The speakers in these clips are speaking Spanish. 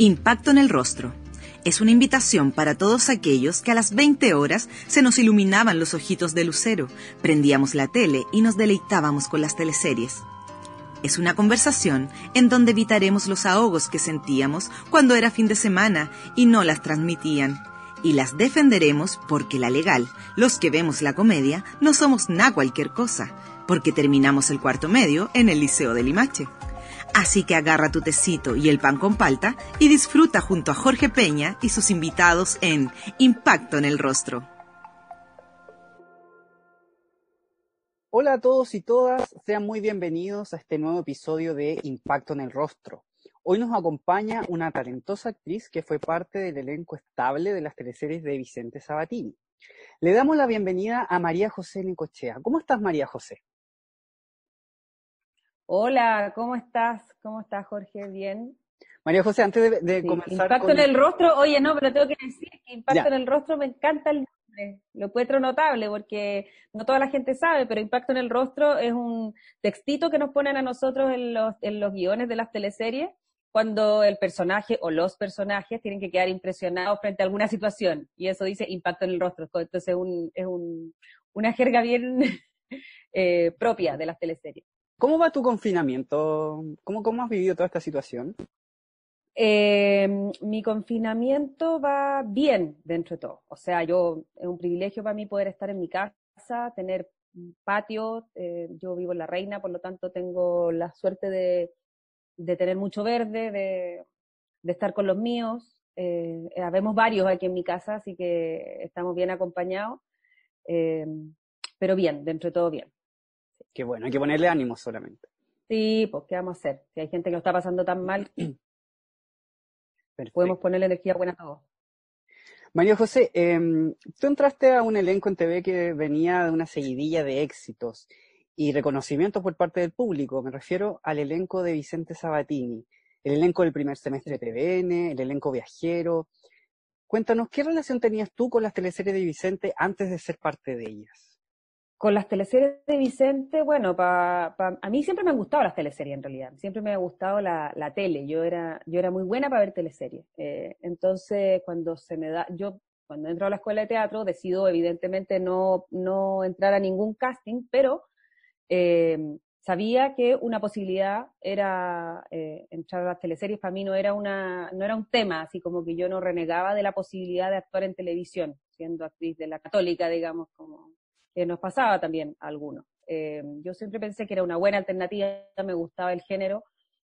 Impacto en el rostro. Es una invitación para todos aquellos que a las 20 horas se nos iluminaban los ojitos de lucero, prendíamos la tele y nos deleitábamos con las teleseries. Es una conversación en donde evitaremos los ahogos que sentíamos cuando era fin de semana y no las transmitían. Y las defenderemos porque la legal, los que vemos la comedia, no somos nada cualquier cosa, porque terminamos el cuarto medio en el Liceo de Limache. Así que agarra tu tecito y el pan con palta y disfruta junto a Jorge Peña y sus invitados en Impacto en el Rostro. Hola a todos y todas, sean muy bienvenidos a este nuevo episodio de Impacto en el Rostro. Hoy nos acompaña una talentosa actriz que fue parte del elenco estable de las teleseries de Vicente Sabatini. Le damos la bienvenida a María José Nicochea. ¿Cómo estás, María José? Hola, ¿cómo estás? ¿Cómo estás, Jorge? ¿Bien? María José, antes de, comenzar. Impacto en el rostro, oye, no, pero tengo que decir que Impacto en el rostro me encanta el nombre. Lo encuentro notable porque no toda la gente sabe, pero Impacto en el rostro es un textito que nos ponen a nosotros en los, en los guiones de las teleseries cuando el personaje o los personajes tienen que quedar impresionados frente a alguna situación. Y eso dice impacto en el rostro. Entonces un, es un, una jerga bien eh, propia de las teleseries. ¿Cómo va tu confinamiento? ¿Cómo, cómo has vivido toda esta situación? Eh, mi confinamiento va bien dentro de todo. O sea, yo, es un privilegio para mí poder estar en mi casa, tener patio. Eh, yo vivo en La Reina, por lo tanto tengo la suerte de, de tener mucho verde, de, de, estar con los míos. Eh, habemos varios aquí en mi casa, así que estamos bien acompañados. Eh, pero bien, dentro de todo bien. Qué bueno, hay que ponerle ánimo solamente. Sí, pues, ¿qué vamos a hacer? Si hay gente que lo está pasando tan mal, podemos ponerle energía buena a todos. María José, em, tú entraste a un elenco en TV que venía de una seguidilla de éxitos y reconocimientos por parte del público. Me refiero al elenco de Vicente Sabatini, el elenco del primer semestre de TVN, el elenco viajero. Cuéntanos, ¿qué relación tenías tú con las teleseries de Vicente antes de ser parte de ellas? Con las teleseries de Vicente, bueno, pa, a mí siempre me han gustado las teleseries en realidad, siempre me ha gustado la, la tele, yo era, yo era muy buena para ver teleseries. Eh, entonces, cuando se me da, yo cuando entro a la escuela de teatro decido evidentemente no, no entrar a ningún casting, pero eh, sabía que una posibilidad era eh, entrar a las teleseries, para mí no era, una, no era un tema, así como que yo no renegaba de la posibilidad de actuar en televisión, siendo actriz de la católica, digamos, como que nos pasaba también a algunos. Eh, yo siempre pensé que era una buena alternativa, me gustaba el género,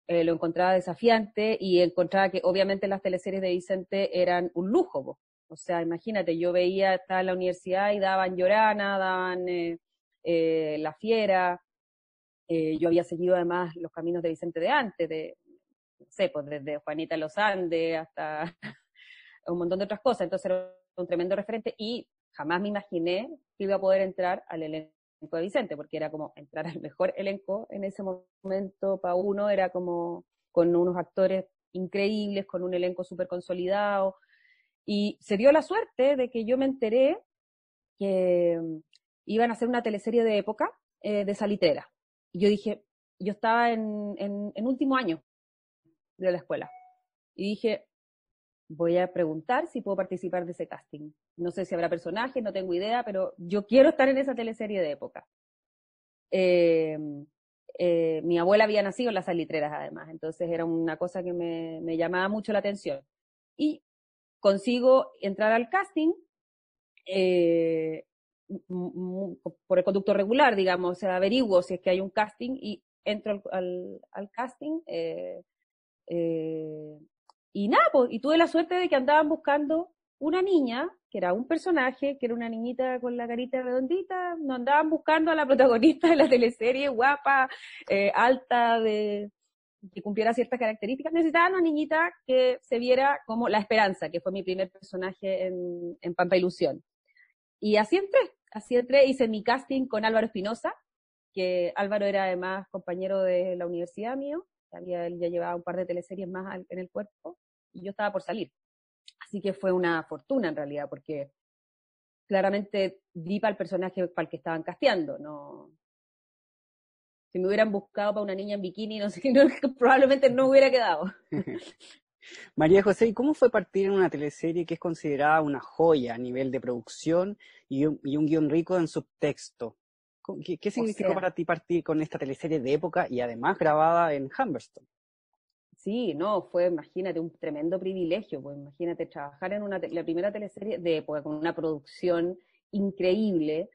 eh, lo encontraba desafiante y encontraba que obviamente las teleseries de Vicente eran un lujo. O sea, imagínate, yo veía, estaba en la universidad y daban Llorana, daban eh, La Fiera, yo había seguido además los caminos de Vicente de antes, de, sé, pues desde Juanita Los Andes hasta un montón de otras cosas, entonces era un tremendo referente y jamás me imaginé que iba a poder entrar al elenco de Vicente, porque era como entrar al mejor elenco en ese momento para uno, era como con unos actores increíbles, con un elenco súper consolidado. Y se dio la suerte de que yo me enteré que mm, iban a hacer una teleserie de época eh, de Salitera. Y yo dije, yo estaba en, en último año de la escuela. Y dije, voy a preguntar si puedo participar de ese casting. No sé si habrá personajes, no tengo idea, pero yo quiero estar en esa teleserie de época. Eh, eh, mi abuela había nacido en las salitreras además, entonces era una cosa que me, llamaba mucho la atención. Y consigo entrar al casting eh, por el conducto regular, digamos, o sea, averiguo si es que hay un casting y entro al, casting. Y nada, pues, y tuve la suerte de que andaban buscando una niña, que era un personaje, que era una niñita con la carita redondita, no andaban buscando a la protagonista de la teleserie, guapa, eh, alta, de, que cumpliera ciertas características, necesitaban una niñita que se viera como la esperanza, que fue mi primer personaje en, en Pampa Ilusión. Y así entré, así entré, hice mi casting con Álvaro Espinosa, que Álvaro era además compañero de la universidad mío, había, él ya llevaba un par de teleseries más en el cuerpo, y yo estaba por salir. Así que fue una fortuna en realidad, porque claramente di para el personaje para el que estaban casteando, no. Si me hubieran buscado para una niña en bikini, no sé, probablemente no hubiera quedado. María José, ¿y cómo fue partir en una teleserie que es considerada una joya a nivel de producción y un, guion rico en subtexto? ¿Qué, significó para ti partir con esta teleserie de época y además grabada en Humberstone? Sí, no, fue, imagínate, un tremendo privilegio, pues imagínate trabajar en una, la primera teleserie de época con una producción increíble,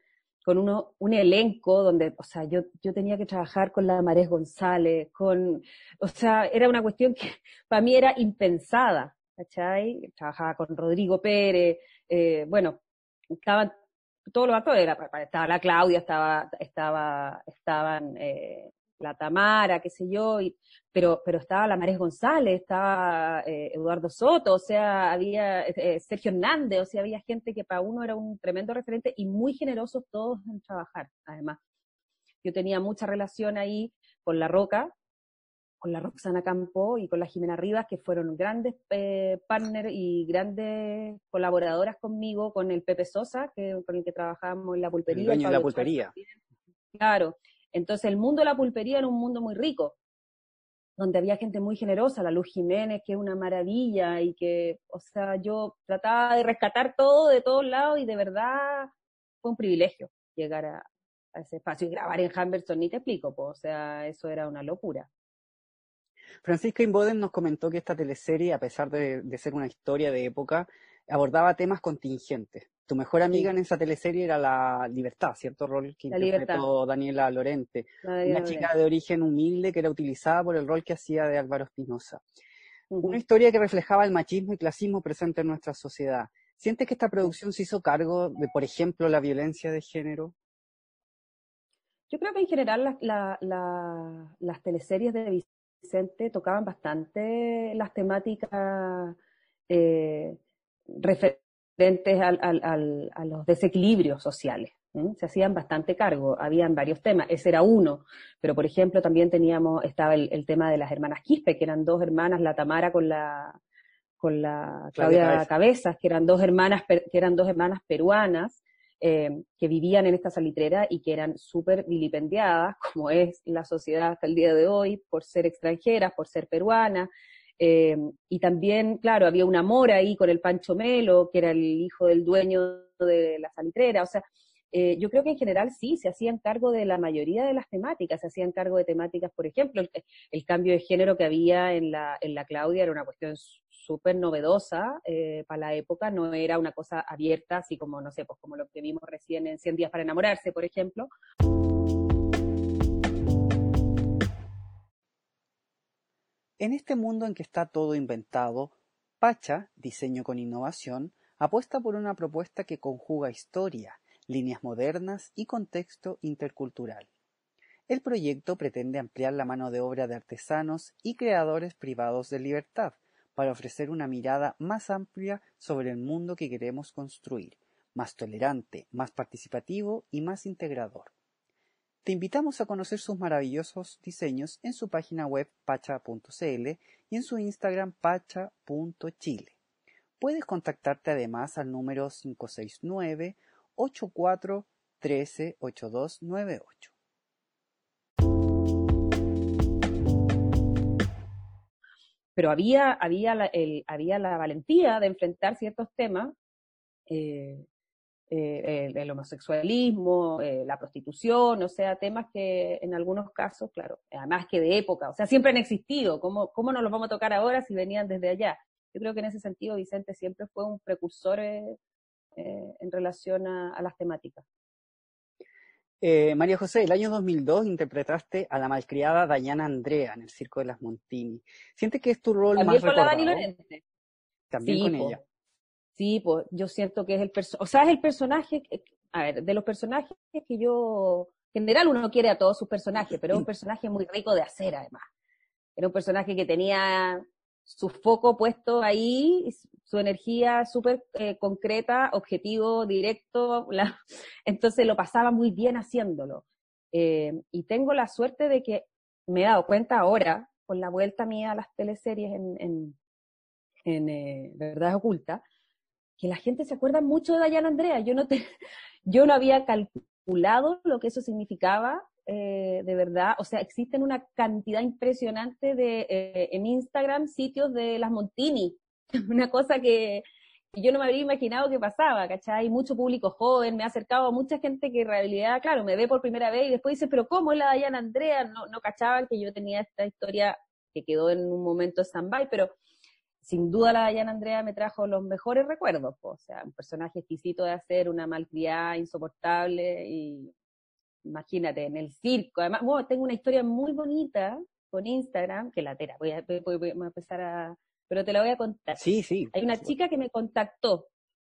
con uno, un elenco donde, o sea, yo, yo tenía que trabajar con la Marés González, con, o sea, era una cuestión que para mí era impensada, ¿cachai? Trabajaba con Rodrigo Pérez, eh, bueno, estaban todos los actores, estaba la Claudia, estaba, estaba, estaban eh, la Tamara, qué sé yo, y, pero, pero estaba la Marés González, estaba eh, Eduardo Soto, o sea, había eh, Sergio Hernández, o sea, había gente que para uno era un tremendo referente y muy generosos todos en trabajar, además. Yo tenía mucha relación ahí con La Roca, con la Roxana Campo y con la Jimena Rivas, que fueron grandes eh, partners y grandes colaboradoras conmigo, con el Pepe Sosa, que, con el que trabajábamos en la pulpería. El dueño de la pulpería. Claro, entonces el mundo de la pulpería era un mundo muy rico, donde había gente muy generosa, la Luz Jiménez, que es una maravilla y que, o sea, yo trataba de rescatar todo de todos lados y de verdad fue un privilegio llegar a, ese espacio y grabar en Humberstone, ni te explico, pues, o sea, eso era una locura. Francisca Inboden nos comentó que esta teleserie, a pesar de, ser una historia de época, abordaba temas contingentes. Tu mejor amiga en esa teleserie era la Libertad, ¿cierto? Rol que interpretó Daniela Lorente. una chica de origen humilde que era utilizada por el rol que hacía de Álvaro Espinosa. Una historia que reflejaba el machismo y clasismo presente en nuestra sociedad. ¿Sientes que esta producción se hizo cargo de, por ejemplo, la violencia de género? Yo creo que en general las teleseries de Vicente tocaban bastante las temáticas eh, referentes a los desequilibrios sociales. Se hacían bastante cargo, habían varios temas, ese era uno, pero por ejemplo también teníamos, estaba el, tema de las hermanas Quispe, que eran dos hermanas, la Tamara con la con la Claudia, Cabezas, que eran dos hermanas, que eran dos hermanas peruanas, eh, que vivían en esta salitrera y que eran súper vilipendiadas, como es la sociedad hasta el día de hoy, por ser extranjeras, por ser peruanas. Eh, y también, claro, había un amor ahí con el Pancho Melo, que era el hijo del dueño de la salitrera. O sea, eh, yo creo que en general sí, se hacían cargo de la mayoría de las temáticas, se hacían cargo de temáticas, por ejemplo, el, cambio de género que había en la, en la Claudia era una cuestión súper novedosa eh, para la época, no era una cosa abierta, así como, no sé, pues como lo que vimos recién en 100 días para enamorarse, por ejemplo. En este mundo en que está todo inventado, Pacha, Diseño con Innovación, apuesta por una propuesta que conjuga historia, líneas modernas y contexto intercultural. El proyecto pretende ampliar la mano de obra de artesanos y creadores privados de libertad, para ofrecer una mirada más amplia sobre el mundo que queremos construir, más tolerante, más participativo y más integrador. Te invitamos a conocer sus maravillosos diseños en su página web pacha.cl y en su Instagram pacha.chile. Puedes contactarte además al número 569 84 13 8298. pero había, había, la, el, había la valentía de enfrentar ciertos temas, eh, eh, el, homosexualismo, eh, la prostitución, o sea, temas que en algunos casos, claro, además que de época, o sea, siempre han existido, ¿cómo, cómo nos los vamos a tocar ahora si venían desde allá? Yo creo que en ese sentido Vicente siempre fue un precursor en relación a las temáticas. Eh, María José, el año 2002 interpretaste a la malcriada Dayana Andrea en el Circo de las Montini. ¿Sientes que es tu rol También más con recordado? la Dani Lorente. También con ella. Sí, pues yo siento que es el personaje, o sea, es el personaje, a ver, de los personajes que yo, en general uno quiere a todos sus personajes, pero es un personaje muy rico de hacer además. Era un personaje que tenía su foco puesto ahí, su energía súper eh, concreta, objetivo, directo, entonces lo pasaba muy bien haciéndolo. Eh, y tengo la suerte de que me he dado cuenta ahora, con la vuelta mía a las teleseries en, en, en eh, Verdad Oculta, que la gente se acuerda mucho de Dayana Andrea. Yo no, te, yo no había calculado lo que eso significaba eh, de verdad, o sea, existen una cantidad impresionante de, eh, en Instagram, sitios de las Montini, una cosa que, yo no me habría imaginado que pasaba, ¿cachai? Mucho público joven, me ha acercado a mucha gente que en realidad, claro, me ve por primera vez y después dice, pero ¿cómo es la Diana Andrea? No, no cachaban que yo tenía esta historia que quedó en un momento stand-by, pero sin duda la Diana Andrea me trajo los mejores recuerdos, o sea, un personaje exquisito de hacer, una malcriada insoportable y imagínate, en el circo, además, bueno, tengo una historia muy bonita con Instagram, que la tera, voy a, voy a empezar a pero te la voy a contar. Sí, sí. Hay una chica que me contactó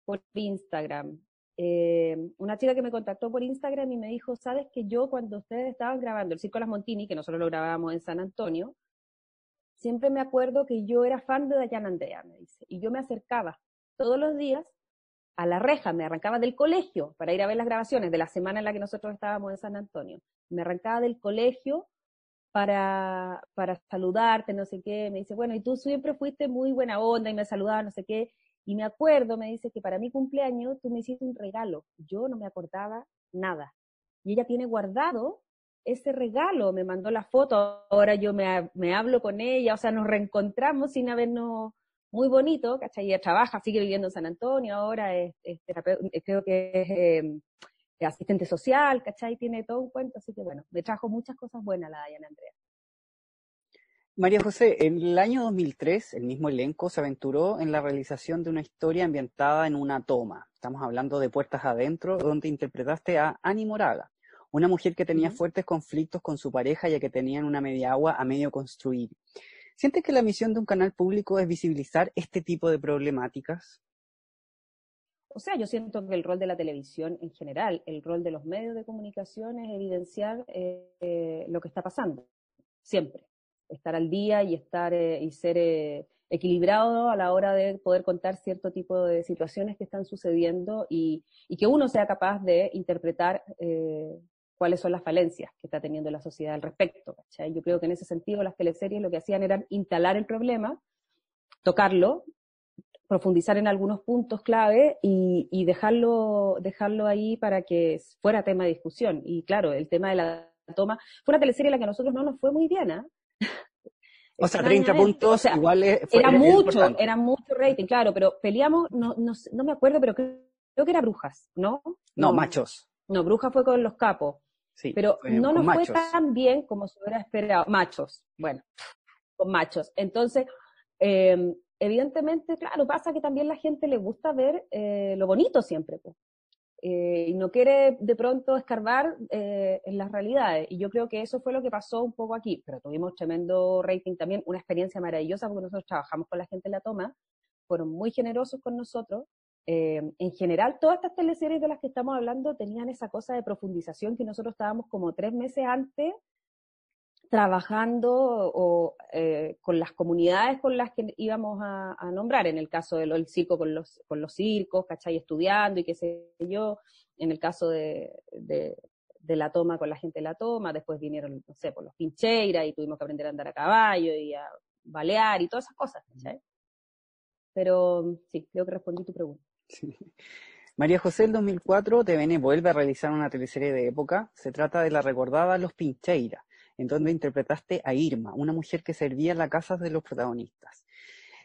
por Instagram. Eh, una chica que me contactó por Instagram y me dijo, sabes que yo cuando ustedes estaban grabando el Circo Las Montini, que nosotros lo grabábamos en San Antonio, siempre me acuerdo que yo era fan de Dayan Andrea, me dice, y yo me acercaba todos los días a la reja, me arrancaba del colegio para ir a ver las grabaciones de la semana en la que nosotros estábamos en San Antonio. Me arrancaba del colegio para, para saludarte, no sé qué. Me dice, bueno, y tú siempre fuiste muy buena onda y me saludaba, no sé qué. Y me acuerdo, me dice que para mi cumpleaños tú me hiciste un regalo. Yo no me acordaba nada. Y ella tiene guardado ese regalo, me mandó la foto, ahora yo me, hablo con ella, o sea, nos reencontramos sin habernos muy bonito, ¿cachai? Ella trabaja, sigue viviendo en San Antonio, ahora es, creo que es em, asistente social, ¿cachai? Tiene todo un cuento, así que bueno, me trajo muchas cosas buenas la Diana Andrea. María José, en el año 2003, el mismo elenco se aventuró en la realización de una historia ambientada en una toma. Estamos hablando de Puertas Adentro, donde interpretaste a Annie Moraga, una mujer que tenía fuertes conflictos con su pareja ya que tenían una media agua a medio construir. ¿Sientes que la misión de un canal público es visibilizar este tipo de problemáticas? O sea, yo siento que el rol de la televisión en general, el rol de los medios de comunicación es evidenciar eh, lo que está pasando, siempre. Estar al día y estar eh, y ser eh, equilibrado a la hora de poder contar cierto tipo de situaciones que están sucediendo y, que uno sea capaz de interpretar cuáles son las falencias que está teniendo la sociedad al respecto. Yo creo que en ese sentido las teleseries lo que hacían era instalar el problema, tocarlo, profundizar en algunos puntos clave y, dejarlo, dejarlo ahí para que fuera tema de discusión. Y claro, el tema de la toma, fue una teleserie en la que a nosotros no nos fue muy bien, ¿ah? O sea, 30 puntos igual era mucho, era mucho rating, claro, pero peleamos, no, no, me acuerdo, pero creo, que era Brujas, ¿no? No, Machos. No, Brujas fue con los capos. Sí, pero no nos fue tan bien como se hubiera esperado. Machos, bueno, con machos. Entonces, eh, evidentemente, claro, pasa que también la gente le gusta ver eh, lo bonito siempre, pues. y no quiere de pronto escarbar eh, en las realidades. Y yo creo que eso fue lo que pasó un poco aquí, pero tuvimos tremendo rating también, una experiencia maravillosa porque nosotros trabajamos con la gente en la toma, fueron muy generosos con nosotros. En general, todas estas teleseries de las que estamos hablando tenían esa cosa de profundización que nosotros estábamos como tres meses antes trabajando o, eh, con las comunidades con las que íbamos a, nombrar, en el caso del circo con los, con los circos, ¿cachai? Estudiando y qué sé yo, en el caso de, de, la toma con la gente de la toma, después vinieron, no sé, por los pincheiras y tuvimos que aprender a andar a caballo y a balear y todas esas cosas, ¿cachai? Pero sí, creo que respondí tu pregunta. María José, el 2004, TVN vuelve a realizar una teleserie de época. Se trata de la recordada Los Pincheiras en donde interpretaste a Irma, una mujer que servía en la casa de los protagonistas.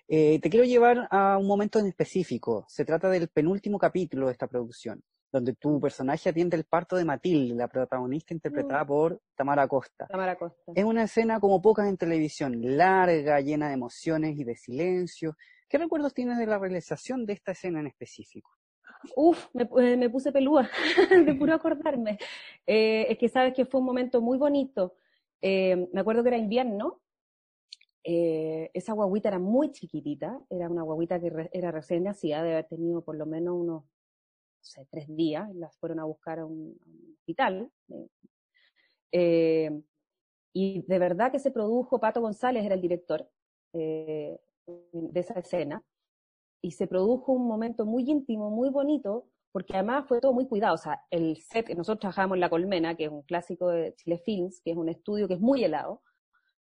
Eh, te quiero llevar a un momento en específico. Se trata del penúltimo capítulo de esta producción, donde tu personaje atiende el parto de Matilde, la protagonista interpretada mm. por Tamara Costa. Tamara Costa. Es una escena como pocas en televisión, larga, llena de emociones y de silencio. ¿Qué recuerdos tienes de la realización de esta escena en específico? Uf, me, eh, puse pelúa de puro acordarme. Eh, es que sabes que fue un momento muy bonito. Eh, me acuerdo que era invierno, eh, esa guaguita era muy chiquitita, era una guaguita que era recién nacida, de haber tenido por lo menos unos, no sé, tres días, las fueron a buscar a un, hospital. Y de verdad que se produjo, Pato González era el director de esa escena, y se produjo un momento muy íntimo, muy bonito, porque además fue todo muy cuidado. O sea, el set, nosotros trabajamos en La Colmena, que es un clásico de Chile Films, que es un estudio que es muy helado,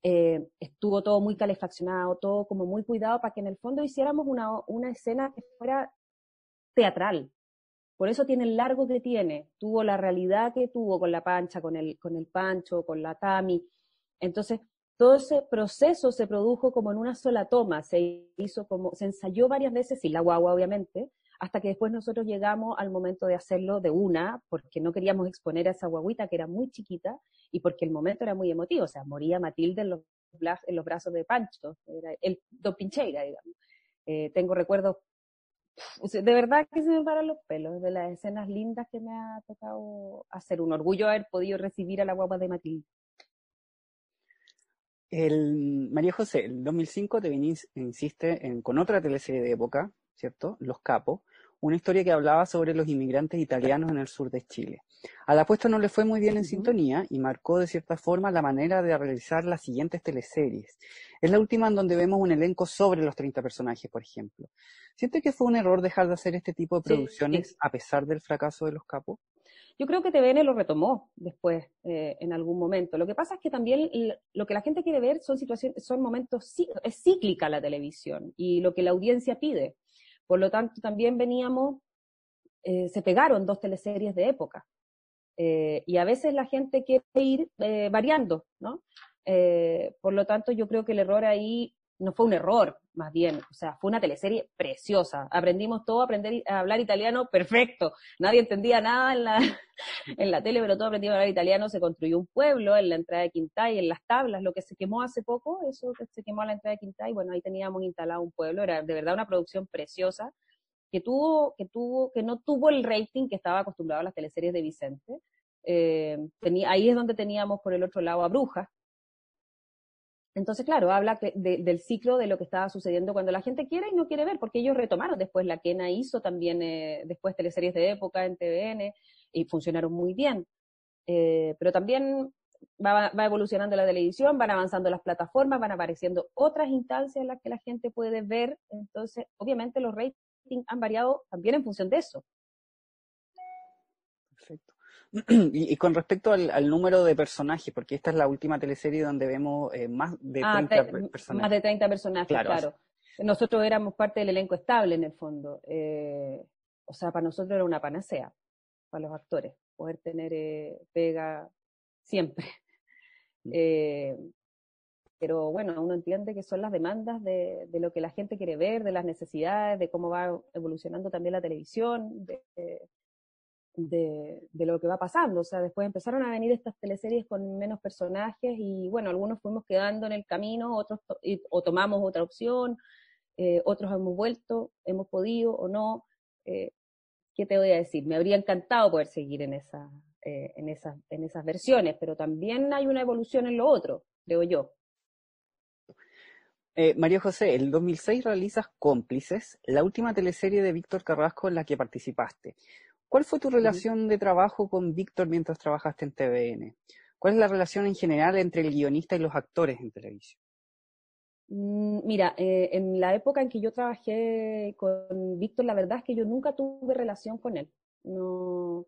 eh, estuvo todo muy calefaccionado, todo como muy cuidado para que en el fondo hiciéramos una, una escena que fuera teatral. Por eso tiene el largo que tiene, tuvo la realidad que tuvo con la pancha, con el, con el pancho, con la tami. Entonces, todo ese proceso se produjo como en una sola toma, se hizo como, se ensayó varias veces, sin la guagua obviamente, hasta que después nosotros llegamos al momento de hacerlo de una, porque no queríamos exponer a esa guaguita que era muy chiquita y porque el momento era muy emotivo, o sea, moría Matilde en los, en los brazos de Pancho, era el Don Pincheira, digamos. Eh, tengo recuerdos, de verdad que se me paran los pelos, de las escenas lindas que me ha tocado hacer, un orgullo haber podido recibir a la guapa de Matilde. El, María José, el 2005 te viniste, insiste en, con otra teleserie de época, ¿cierto? Los Capos, una historia que hablaba sobre los inmigrantes italianos en el sur de Chile. A la apuesta no le fue muy bien en sintonía y marcó de cierta forma la manera de realizar las siguientes teleseries. Es la última en donde vemos un elenco sobre los 30 personajes, por ejemplo. ¿Siente que fue un error dejar de hacer este tipo de producciones a pesar del fracaso de Los Capos? Yo creo que TVN lo retomó después, eh, en algún momento. Lo que pasa es que también lo que la gente quiere ver son situaciones, son momentos, es cíclica la televisión y lo que la audiencia pide. Por lo tanto, también veníamos, eh, se pegaron dos teleseries de época. Eh, y a veces la gente quiere ir eh, variando, ¿no? por lo tanto, yo creo que el error ahí no fue un error, más bien, o sea, fue una teleserie preciosa. Aprendimos todo, aprender a hablar italiano, perfecto. Nadie entendía nada en la, en la tele, pero todo aprendimos a hablar italiano. Se construyó un pueblo en la entrada de Quintay, en las tablas, lo que se quemó hace poco, eso que se quemó a la entrada de Quintay, bueno, ahí teníamos instalado un pueblo, era de verdad una producción preciosa, que tuvo, que tuvo, que no tuvo el rating que estaba acostumbrado a las teleseries de Vicente. Eh, ahí es donde teníamos por el otro lado a Brujas, entonces, claro, habla del ciclo de lo que estaba sucediendo cuando la gente quiere y no quiere ver, porque ellos retomaron después, la Kena hizo también eh, después teleseries de época en TVN y funcionaron muy bien. Eh, pero también va, evolucionando la televisión, van avanzando las plataformas, van apareciendo otras instancias en las que la gente puede ver. Entonces, obviamente los ratings han variado también en función de eso. Perfecto. Y, con respecto al, número de personajes, porque esta es la última teleserie donde vemos eh, más de 30 ah, personajes. Más de 30 personajes, claro. Nosotros éramos parte del elenco estable en el fondo. Eh, o sea, para nosotros era una panacea, para los actores, poder tener eh, pega siempre. Mm. pero bueno, uno entiende que son las demandas de, de, lo que la gente quiere ver, de las necesidades, de cómo va evolucionando también la televisión, de, de, de, lo que va pasando. O sea, después empezaron a venir estas teleseries con menos personajes y bueno, algunos fuimos quedando en el camino, otros o tomamos otra opción, eh, otros hemos vuelto, hemos podido o no. Eh, ¿Qué te voy a decir? Me habría encantado poder seguir en, esa, eh, en, esas, en esas versiones, pero también hay una evolución en lo otro, creo yo. María José, el 2006 realizas Cómplices, la última teleserie de Víctor Carrasco en la que participaste. ¿Cuál fue tu relación de trabajo con Víctor mientras trabajaste en TVN? ¿Cuál es la relación en general entre el guionista y los actores en televisión? Mm, mira, eh, en la época en que yo trabajé con Víctor, la verdad es que yo nunca tuve relación con él. No,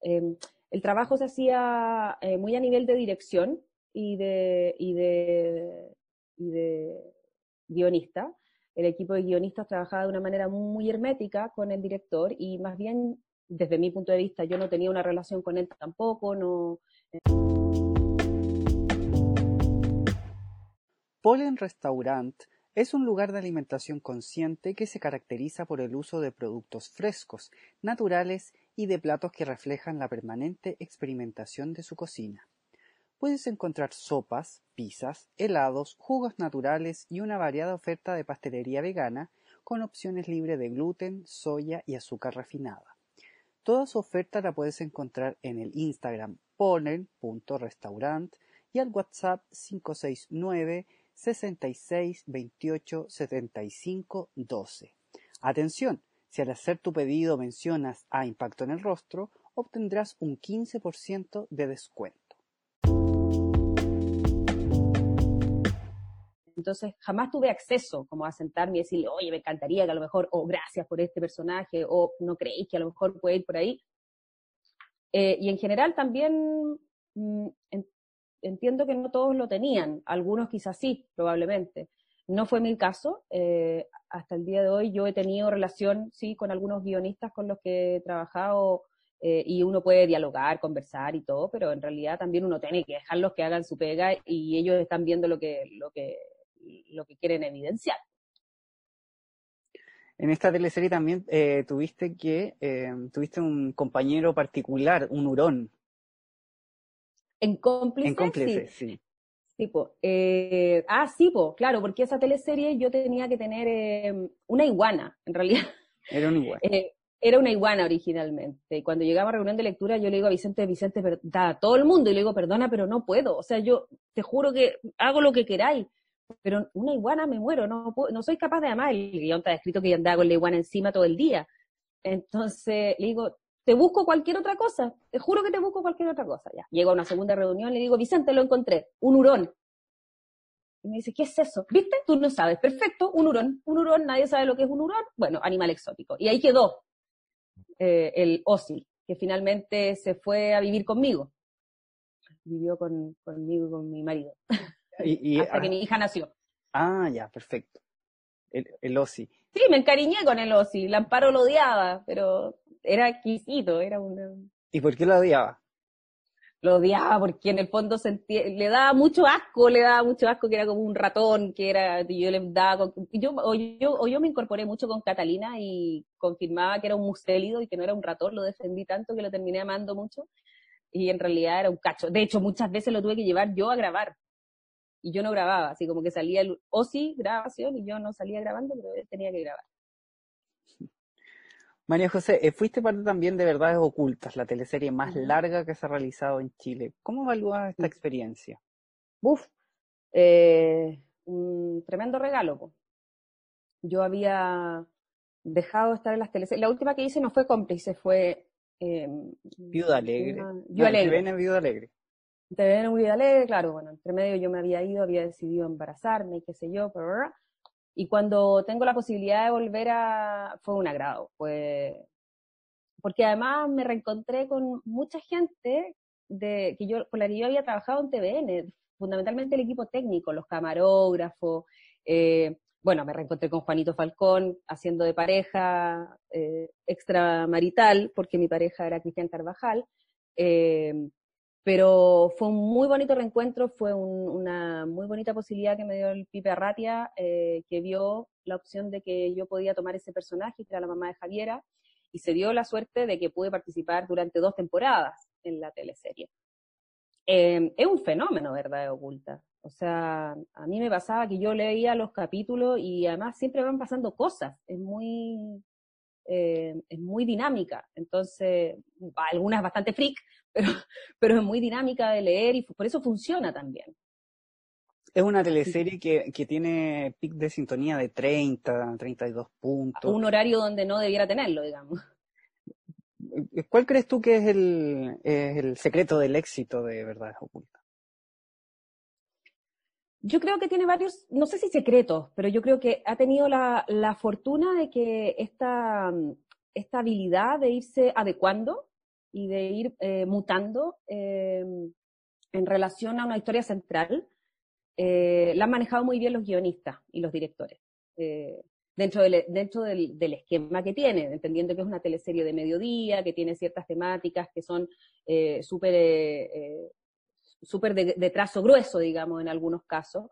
em, el trabajo se hacía eh, muy a nivel de dirección y de, y de, y de guionista. El equipo de guionistas trabajaba de una manera muy hermética con el director y más bien desde mi punto de vista, yo no tenía una relación con él tampoco, no. Polen Restaurant es un lugar de alimentación consciente que se caracteriza por el uso de productos frescos, naturales y de platos que reflejan la permanente experimentación de su cocina. Puedes encontrar sopas, pizzas, helados, jugos naturales y una variada oferta de pastelería vegana con opciones libres de gluten, soya y azúcar refinada. Toda su oferta la puedes encontrar en el Instagram ponen.restaurant y al WhatsApp 569 66 28 75 12. Atención, si al hacer tu pedido mencionas a Impacto en el Rostro, obtendrás un 15% de descuento. Entonces, jamás tuve acceso como a sentarme y decirle, oye, me encantaría que a lo mejor, o gracias por este personaje, o no creéis que a lo mejor puede ir por ahí. Eh, y en general también mm, entiendo que no todos lo tenían, algunos quizás sí, probablemente. No fue mi caso. Eh, hasta el día de hoy yo he tenido relación, sí, con algunos guionistas con los que he trabajado eh, y uno puede dialogar, conversar y todo, pero en realidad también uno tiene que dejarlos que hagan su pega y ellos están viendo lo que, lo que, lo que quieren evidenciar. En esta teleserie también eh, tuviste que eh, tuviste un compañero particular, un hurón. En cómplice. En cómplice, sí. Tipo, eh, ah, sí, po, claro, porque esa teleserie yo tenía que tener eh, una iguana, en realidad. Era una iguana. Eh, era una iguana originalmente. Y cuando llegaba a reunión de lectura, yo le digo a Vicente, Vicente, da a todo el mundo, y le digo, perdona, pero no puedo. O sea, yo te juro que hago lo que queráis, pero una iguana me muero, no, soy capaz de amar. El guion está escrito que yo andaba con la iguana encima todo el día. Entonces le digo, te busco cualquier otra cosa, te juro que te busco cualquier otra cosa. Ya, llego a una segunda reunión, le digo, Vicente, lo encontré, un hurón. Y me dice, ¿qué es eso? ¿Viste? Tú no sabes. Perfecto, un hurón. Un hurón, nadie sabe lo que es un hurón. Bueno, animal exótico. Y ahí quedó eh, el Osi, que finalmente se fue a vivir conmigo. Vivió con, conmigo y con mi marido. Y, y, hasta ah, que mi hija nació. ah, ya, perfecto. El, el Osi. Sí, me encariñé con el Osi. El Amparo lo odiaba, pero era exquisito, era una... ¿Y por qué lo odiaba? Lo odiaba porque en el fondo sentía, le daba mucho asco, le daba mucho asco que era como un ratón, que era, yo le daba, yo, o, yo, o yo me incorporé mucho con Catalina y confirmaba que era un mustélido y que no era un ratón, lo defendí tanto que lo terminé amando mucho y en realidad era un cacho. De hecho, muchas veces lo tuve que llevar yo a grabar y yo no grababa, así como que salía el OSI grabación y yo no salía grabando, pero él tenía que grabar. María José, eh, fuiste parte también de Verdades Ocultas, la teleserie más larga que se ha realizado en Chile. ¿Cómo evalúas esta Mm. experiencia? Uf, eh, un tremendo regalo. po. Yo había dejado de estar en las teleseries. La última que hice no fue cómplice, fue eh, Viuda Alegre. una- Viuda Alegre. Viuda Alegre. Te ven Viuda Alegre, claro, bueno, entre medio yo me había ido, había decidido embarazarme y qué sé yo, bla. y cuando tengo la posibilidad de volver a, fue un agrado, fue, porque además me reencontré con mucha gente de, que yo, con la que yo había trabajado en TVN, fundamentalmente el equipo técnico, los camarógrafos, eh, bueno, me reencontré con Juanito Falcón haciendo de pareja eh, extramarital, porque mi pareja era Cristian Carvajal, eh, pero fue un muy bonito reencuentro, fue un- una muy bonita posibilidad que me dio el Pipe Arratia, eh, que vio la opción de que yo podía tomar ese personaje, que era la mamá de Javiera, y se dio la suerte de que pude participar durante dos temporadas en la teleserie. Eh, es un fenómeno, ¿verdad? Oculta. O sea, a mí me pasaba que yo leía los capítulos y además siempre van pasando cosas. Es muy, eh, es muy dinámica. Entonces, algunas bastante freak, pero, pero es muy dinámica de leer y por eso funciona también. Es una teleserie que, que tiene pic de sintonía de 30, 32 puntos. Un horario donde no debiera tenerlo, digamos. Eh, ¿Cuál crees tú que es el, es el secreto del éxito de Verdades Ocultas? Yo creo que tiene varios, no sé si secretos, pero yo creo que ha tenido la, la fortuna de que esta, esta habilidad de irse adecuando y de ir eh, mutando eh, en relación a una historia central, eh, la han manejado muy bien los guionistas y los directores. Eh, dentro del, dentro del, del, esquema que tiene, entendiendo que es una teleserie de mediodía, que tiene ciertas temáticas que son eh, súper eh, súper de, trazo grueso, digamos, en algunos casos,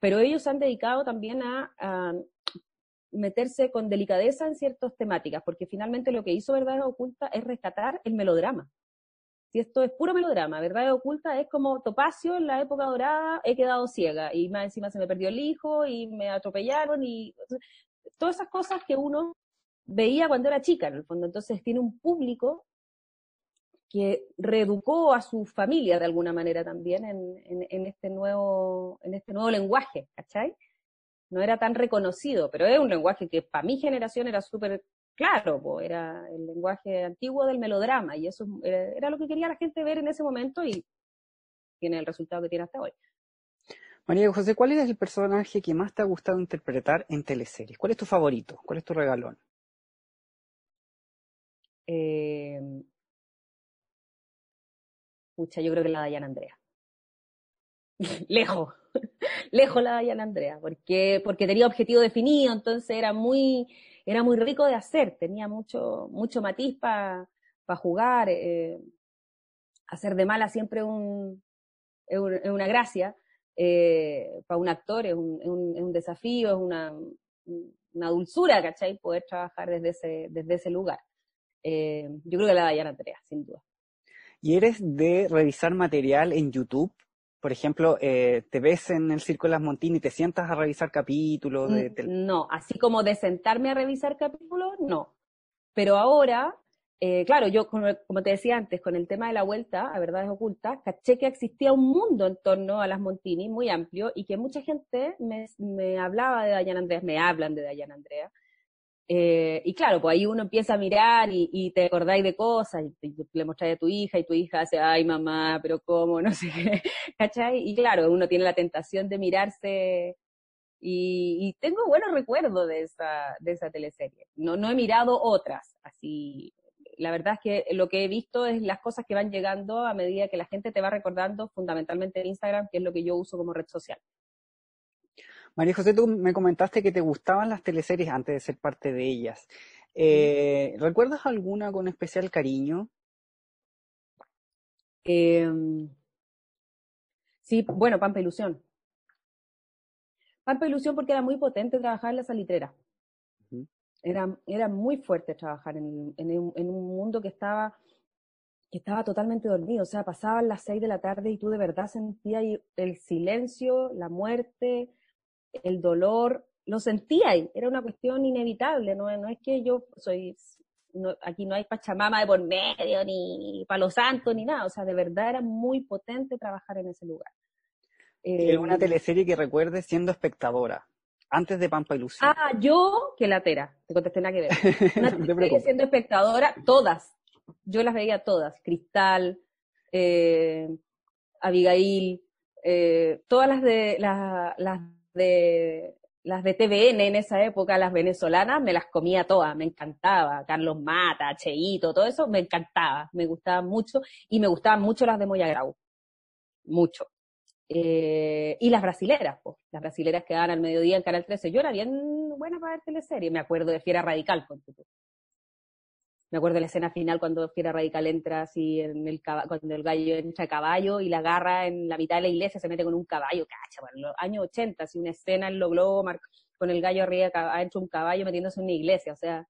pero ellos se han dedicado también a, a, meterse con delicadeza en ciertas temáticas, porque finalmente lo que hizo Verdad Oculta es rescatar el melodrama. Si esto es puro melodrama, Verdad Oculta es como Topacio en la época dorada, he quedado ciega, y más encima se me perdió el hijo, y me atropellaron, y todas esas cosas que uno veía cuando era chica, en el fondo. Entonces tiene un público que reeducó a su familia de alguna manera también en, en, en, este nuevo, en este nuevo lenguaje, ¿cachai? No era tan reconocido, pero es un lenguaje que para mi generación era súper claro, po, era el lenguaje antiguo del melodrama, y eso era, era, lo que quería la gente ver en ese momento y tiene el resultado que tiene hasta hoy. María José, ¿cuál es el personaje que más te ha gustado interpretar en teleseries? ¿Cuál es tu favorito? ¿Cuál es tu regalón? Eh, Pucha, yo creo que la Dayana Andrea. Lejos. lejos la Diana Andrea, porque, porque tenía objetivo definido, entonces era muy, era muy rico de hacer, tenía mucho, mucho matiz para jugar, eh, hacer de mala siempre un, es, una gracia, eh, para un actor es un, un, desafío, es una, una dulzura, ¿cachai? Poder trabajar desde ese, desde ese lugar. Eh, yo creo que la Diana Andrea, sin duda. ¿Y eres de revisar material en YouTube? Por ejemplo, eh, te ves en el Circo de las Montini y te sientas a revisar capítulos. De... No, así como de sentarme a revisar capítulos, no. Pero ahora eh, claro, yo, como, te decía antes, con el tema de la vuelta a verdades ocultas, caché que existía un mundo en torno a las Montini muy amplio y que mucha gente me, hablaba de Dayan Andrea, me hablan de Dayan Andrea. Eh, y claro, pues ahí uno empieza a mirar y, te acordáis de cosas, y le mostráis a tu hija y tu hija hace, ay mamá, pero cómo, no sé ¿cachai? Y claro, uno tiene la tentación de mirarse y, tengo buenos recuerdos de esa, de esa teleserie. No, no he mirado otras, así la verdad es que lo que he visto es las cosas que van llegando a medida que la gente te va recordando, fundamentalmente en Instagram, que es lo que yo uso como red social. María José, tú me comentaste que te gustaban las teleseries antes de ser parte de ellas. Eh, ¿Recuerdas alguna con especial cariño? Em, sí, bueno, Pampa Ilusión. Pampa Ilusión porque era muy potente trabajar en la salitrera. Era, era muy fuerte trabajar en, en, un mundo que estaba, que estaba totalmente dormido. O sea, pasaban las seis de la tarde y tú de verdad sentías el silencio, la muerte, el dolor. Lo sentías. Era una cuestión inevitable. No, no es que yo soy aquí no hay Pachamama de por medio, ni Palo Santo, ni nada. O sea, de verdad era muy potente trabajar en ese lugar. ¿Es una eh, teleserie que recuerdes siendo espectadora? antes de Pampa Ilusión. Ah, yo que latera, te contesté nada que ver. Una siendo espectadora, todas. Yo las veía todas. Cristal, eh, Abigail, eh, todas las de las, las de las de TVN en esa época, las venezolanas, me las comía todas, me encantaba. Carlos Mata, Cheito, todo eso, me encantaba, me gustaba mucho y me gustaban mucho las de Moya Grau. Mucho. Eh, y las brasileras, pues, las brasileras que daban al mediodía en Canal 13. Yo era bien buena para ver teleserie. Me acuerdo de Fiera Radical. Me acuerdo de la escena final cuando Fiera Radical entra así en el cuando el gallo entra a caballo y la agarra en la mitad de la iglesia, se mete con un caballo, cacha, bueno, en los años 80, así una escena en lo globo con el gallo arriba adentro un caballo metiéndose en una iglesia, o sea,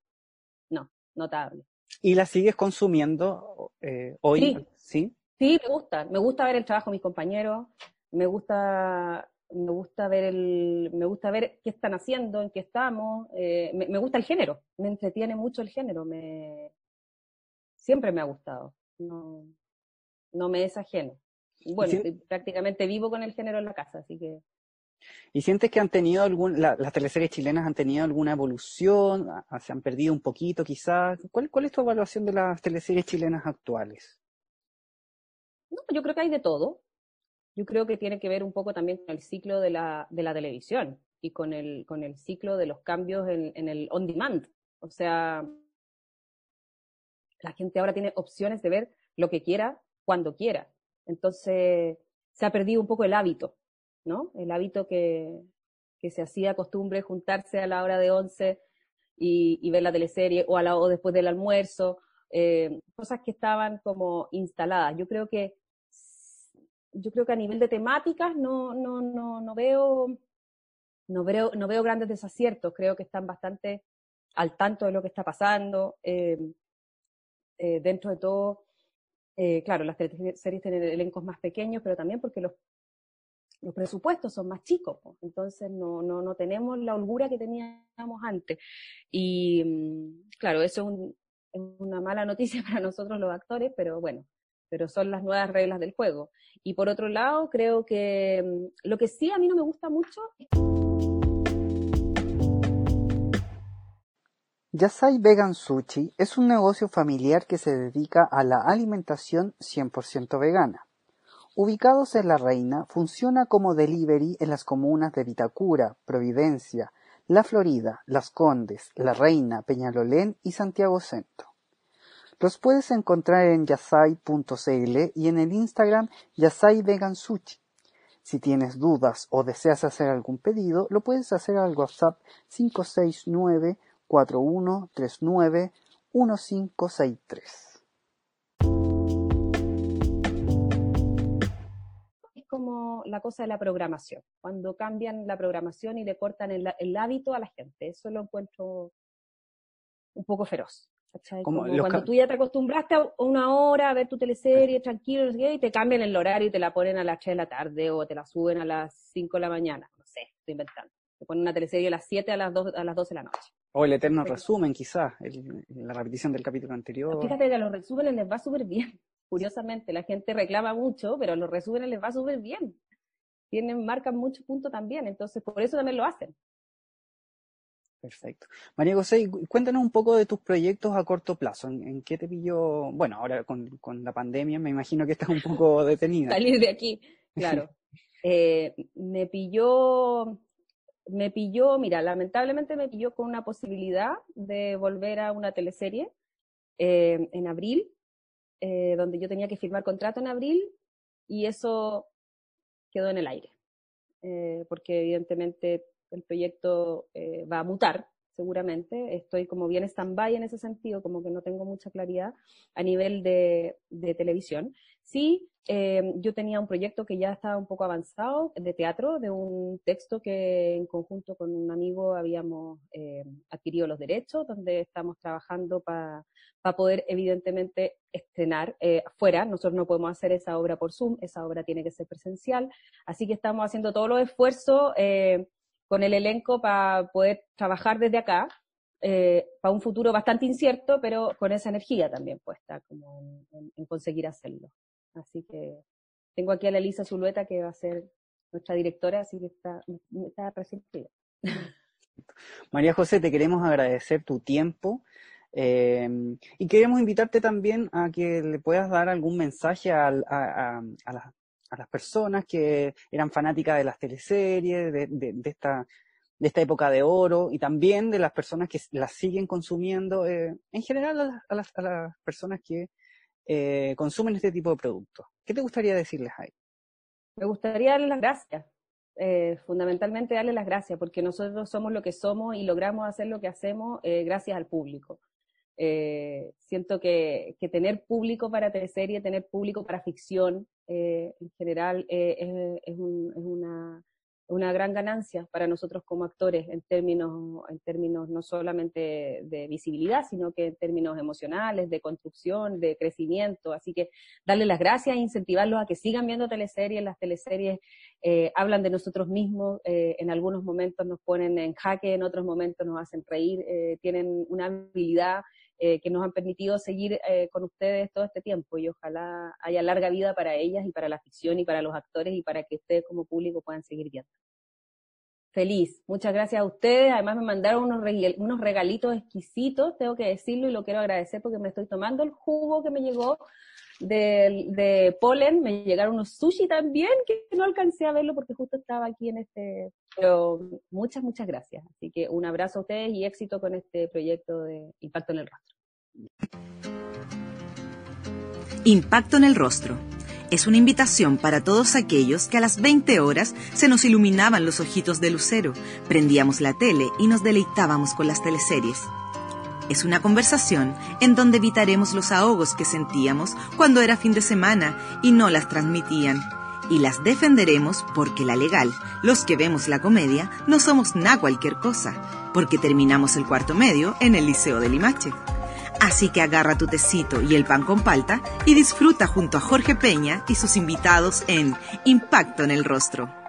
no, notable. ¿Y la sigues consumiendo eh, hoy? Sí. ¿Sí? Sí, me gusta. Me gusta ver el trabajo de mis compañeros me gusta me gusta ver el me gusta ver qué están haciendo en qué estamos eh, me, gusta el género me entretiene mucho el género me siempre me ha gustado no no me es ajeno bueno prácticamente vivo con el género en la casa así que ¿Y sientes que han tenido algún, las teleseries chilenas han tenido alguna evolución? ¿Se han perdido un poquito quizás? ¿Cuál, ¿Cuál es tu evaluación de las teleseries chilenas actuales? No, yo creo que hay de todo yo creo que tiene que ver un poco también con el ciclo de la, de la televisión y con el, con el ciclo de los cambios en, en el on demand. O sea, la gente ahora tiene opciones de ver lo que quiera, cuando quiera. Entonces, se ha perdido un poco el hábito, ¿no? El hábito que, que se hacía costumbre juntarse a la hora de once y, y ver la teleserie o, a la, o después del almuerzo, eh, cosas que estaban como instaladas. Yo creo que yo creo que a nivel de temáticas no, no, no, no veo, no veo, no veo grandes desaciertos, creo que están bastante al tanto de lo que está pasando. Eh, eh, dentro de todo, eh, claro, las series tienen elencos más pequeños, pero también porque los, los presupuestos son más chicos, entonces no, no, no tenemos la holgura que teníamos antes. Y mm, claro, eso es una mala noticia para nosotros los actores, pero bueno, pero son las nuevas reglas del juego. Y por otro lado, creo que mm, lo que sí a mí no me gusta mucho... Yasai Vegan Sushi es un negocio familiar que se dedica a la alimentación 100% vegana. Ubicados en La Reina, funciona como delivery en las comunas de Vitacura, Providencia, La Florida, Las Condes, La Reina, Peñalolén y Santiago Centro. Los puedes encontrar en yasai.cl y en el Instagram Yasai. Si tienes dudas o deseas hacer algún pedido, lo puedes hacer al WhatsApp 569 4139 1563. Es como la cosa de la programación, cuando cambian la programación y le cortan el, hábito a la gente. Eso lo encuentro un poco feroz. Como cuando tú ya te acostumbraste a una hora a ver tu teleserie tranquilo y te cambian el horario y te la ponen a las 3 de la tarde o te la suben a las 5 de la mañana. No sé, estoy inventando. Te ponen una teleserie a las 7 a las 2, a las 12 de la noche. O el eterno resumen, quizás, la repetición del capítulo anterior. Fíjate que a los resúmenes les va súper bien. Curiosamente, la gente reclama mucho, pero a los resúmenes les va súper bien. Tienen, marcan muchos puntos también, entonces por eso también lo hacen. Perfecto. María José, cuéntanos un poco de tus proyectos a corto plazo. ¿En, qué te pilló? Bueno, ahora con, la pandemia me imagino que estás un poco detenida. Salir de aquí, claro. Eh, me pilló, me pilló, mira, lamentablemente me pilló con una posibilidad de volver a una teleserie eh, en abril, eh, donde yo tenía que firmar contrato en abril y eso quedó en el aire. porque evidentemente el proyecto eh, va a mutar, seguramente. Estoy como bien stand-by en ese sentido, como que no tengo mucha claridad a nivel de, televisión. Sí, eh, yo tenía un proyecto que ya estaba un poco avanzado de teatro, de un texto que en conjunto con un amigo habíamos eh, adquirido los derechos, donde estamos trabajando para poder evidentemente estrenar afuera. Nosotros no podemos hacer esa obra por Zoom, esa obra tiene que ser presencial. Así que estamos haciendo todos los esfuerzos con el elenco para poder trabajar desde acá, eh, para un futuro bastante incierto, pero con esa energía también puesta, como en, conseguir hacerlo. Así que tengo aquí a la Elisa Zulueta, que va a ser nuestra directora, así que está, está María José, te queremos agradecer tu tiempo. Eh, y queremos invitarte también a que le puedas dar algún mensaje a, a, a, las a las personas que eran fanáticas de las teleseries, de, esta, de esta época de oro, y también de las personas que las siguen consumiendo, eh, en general a las, personas que eh, consumen este tipo de productos. ¿Qué te gustaría decirles ahí? Me gustaría darles las gracias, eh, fundamentalmente darles las gracias, porque nosotros somos lo que somos y logramos hacer lo que hacemos gracias al público. Eh, siento que, tener público para teleserie, tener público para ficción, eh, en general, eh, es, una, una, gran ganancia para nosotros como actores en términos, en términos no solamente de visibilidad, sino que en términos emocionales, de construcción, de crecimiento. Así que darle las gracias e incentivarlos a que sigan viendo teleseries. Las teleseries hablan de nosotros mismos, en algunos momentos nos ponen en jaque, en otros momentos nos hacen reír, tienen una habilidad eh, que nos han permitido seguir eh, con ustedes todo este tiempo y ojalá haya larga vida para ellas y para la ficción y para los actores y para que ustedes como público puedan seguir viendo. Feliz, muchas gracias a ustedes. Además me mandaron unos, unos regalitos exquisitos, tengo que decirlo y lo quiero agradecer porque me estoy tomando el jugo que me llegó de, de polen, me llegaron unos sushi también, que no alcancé a verlo porque justo estaba aquí en este, pero muchas, muchas gracias. Así que un abrazo a ustedes y éxito con este proyecto de Impacto en el Rostro. Impacto en el Rostro. Es una invitación para todos aquellos que a las 20 horas se nos iluminaban los ojitos de lucero, prendíamos la tele y nos deleitábamos con las teleseries. Es una conversación en donde evitaremos los ahogos que sentíamos cuando era fin de semana y no las transmitían. Y las defenderemos porque la legal, los que vemos la comedia, no somos nada cualquier cosa, porque terminamos el cuarto medio en el Liceo de Limache. Así que agarra tu tecito y el pan con palta y disfruta junto a Jorge Peña y sus invitados en Impacto en el Rostro.